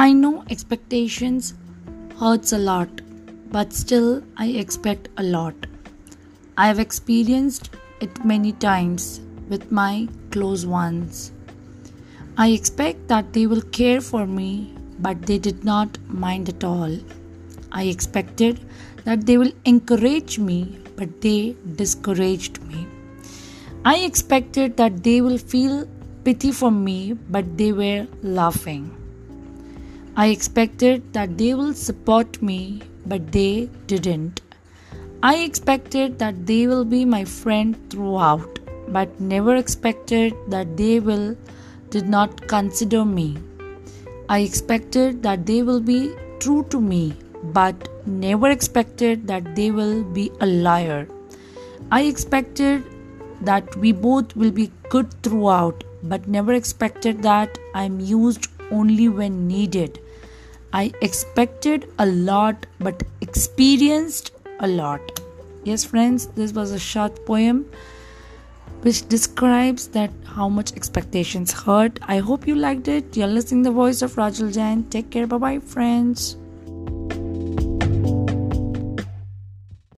I know expectations hurts a lot, but still I expect a lot. I have experienced it many times with my close ones. I expect that they will care for me, but they did not mind at all. I expected that they will encourage me, but they discouraged me. I expected that they will feel pity for me, but they were laughing. I expected that they will support me, but they didn't. I expected that they will be my friend throughout, but never expected that they will did not consider me. I expected that they will be true to me, but never expected that they will be a liar. I expected that we both will be good throughout, but never expected that I'm used only when needed. I expected a lot but experienced a lot. Yes, friends, this was a short poem which describes that how much expectations hurt. I hope you liked it. You're listening the voice of Rajal Jain. Take care. Bye bye, friends.